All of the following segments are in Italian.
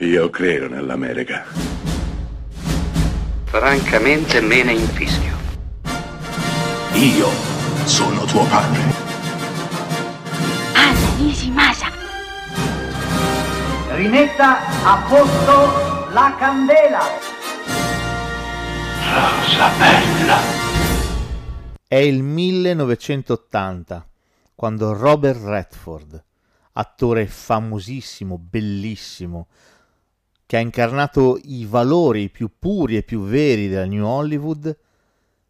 Io credo nell'America. Francamente me ne infischio. Io sono tuo padre. Anna Nishimasa. Rimetta a posto la candela. Rosa bella. È il 1980, quando Robert Redford, attore famosissimo, bellissimo, che ha incarnato i valori più puri e più veri della New Hollywood,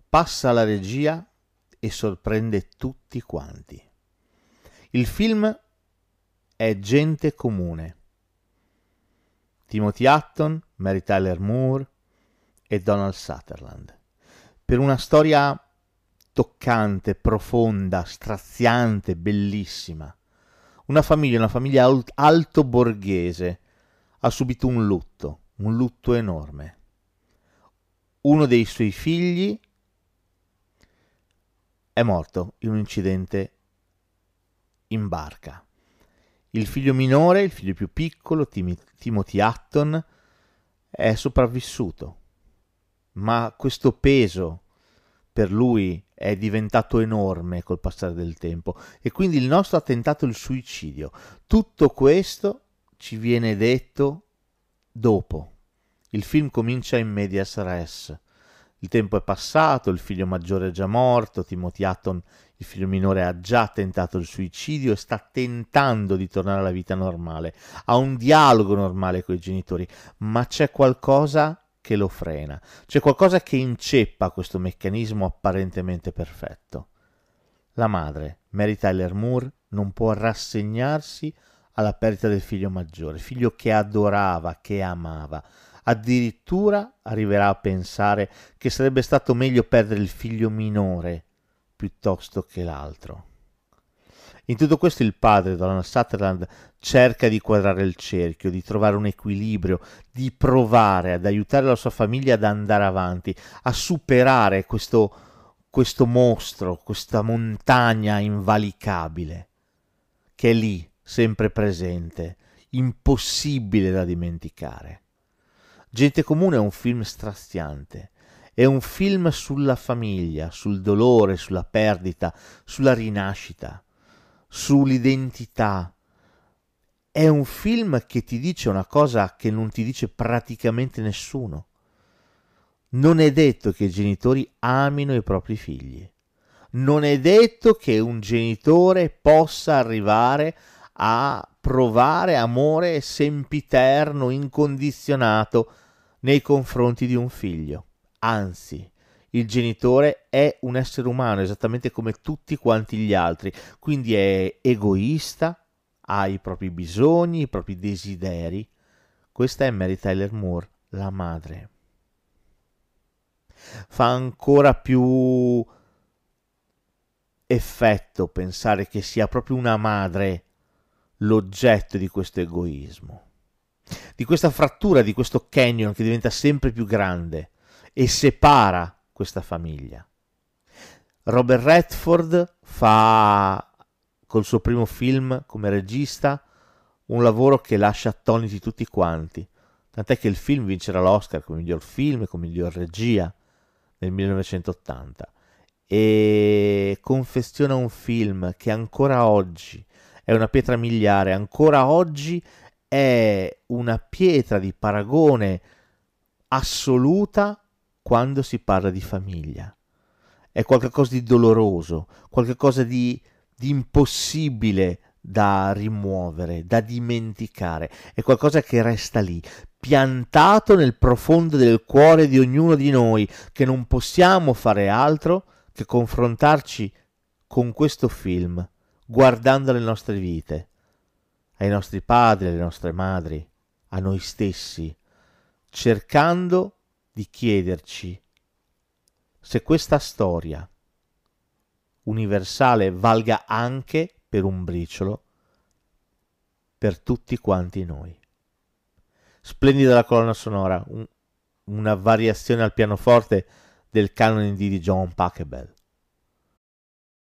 passa alla regia e sorprende tutti quanti. Il film è Gente comune. Timothy Hutton, Mary Tyler Moore e Donald Sutherland. Per una storia toccante, profonda, straziante, bellissima. Una famiglia, una famiglia alto borghese, ha subito un lutto, un lutto enorme. Uno dei suoi figli è morto in un incidente in barca. Il figlio minore, il figlio più piccolo, Tim- Timothy Hutton, è sopravvissuto, ma questo peso per lui è diventato enorme col passare del tempo e quindi il nostro ha tentato il suicidio. Tutto questo ci viene detto dopo. Il film comincia in medias res. Il tempo è passato, il figlio maggiore è già morto, Timothy Hutton, il figlio minore, ha già tentato il suicidio e sta tentando di tornare alla vita normale. Ha un dialogo normale con i genitori, ma c'è qualcosa che lo frena, c'è qualcosa che inceppa questo meccanismo apparentemente perfetto. La madre, Mary Tyler Moore, non può rassegnarsi alla perdita del figlio maggiore, figlio che adorava, che amava, Addirittura arriverà a pensare che sarebbe stato meglio perdere il figlio minore piuttosto che l'altro. In tutto questo il padre, Donald Sutherland, cerca di quadrare il cerchio, di trovare un equilibrio, di provare ad aiutare la sua famiglia ad andare avanti, a superare questo, questo mostro, questa montagna invalicabile, che è lì, sempre presente, impossibile da dimenticare. Gente comune è un film straziante, è un film sulla famiglia, sul dolore, sulla perdita, sulla rinascita, sull'identità. È un film che ti dice una cosa che non ti dice praticamente nessuno. Non è detto che i genitori amino i propri figli. Non è detto che un genitore possa arrivare a provare amore sempiterno, incondizionato nei confronti di un figlio. Anzi, il genitore è un essere umano esattamente come tutti quanti gli altri, quindi è egoista, ha i propri bisogni, i propri desideri. Questa è Mary Tyler Moore, la madre. Fa ancora più effetto pensare che sia proprio una madre l'oggetto di questo egoismo di questa frattura, di questo canyon che diventa sempre più grande e separa questa famiglia. Robert Redford fa col suo primo film come regista un lavoro che lascia attoniti tutti quanti, tant'è che il film vincerà l'Oscar come miglior film come miglior regia nel 1980 e confeziona un film che ancora oggi è una pietra miliare, ancora oggi è una pietra di paragone assoluta quando si parla di famiglia. È qualcosa di doloroso, qualcosa di, di impossibile da rimuovere, da dimenticare, è qualcosa che resta lì, piantato nel profondo del cuore di ognuno di noi, che non possiamo fare altro che confrontarci con questo film, guardando le nostre vite ai nostri padri, alle nostre madri, a noi stessi, cercando di chiederci se questa storia universale valga anche per un briciolo per tutti quanti noi. Splendida la colonna sonora, un, una variazione al pianoforte del canone di John Pachelbel.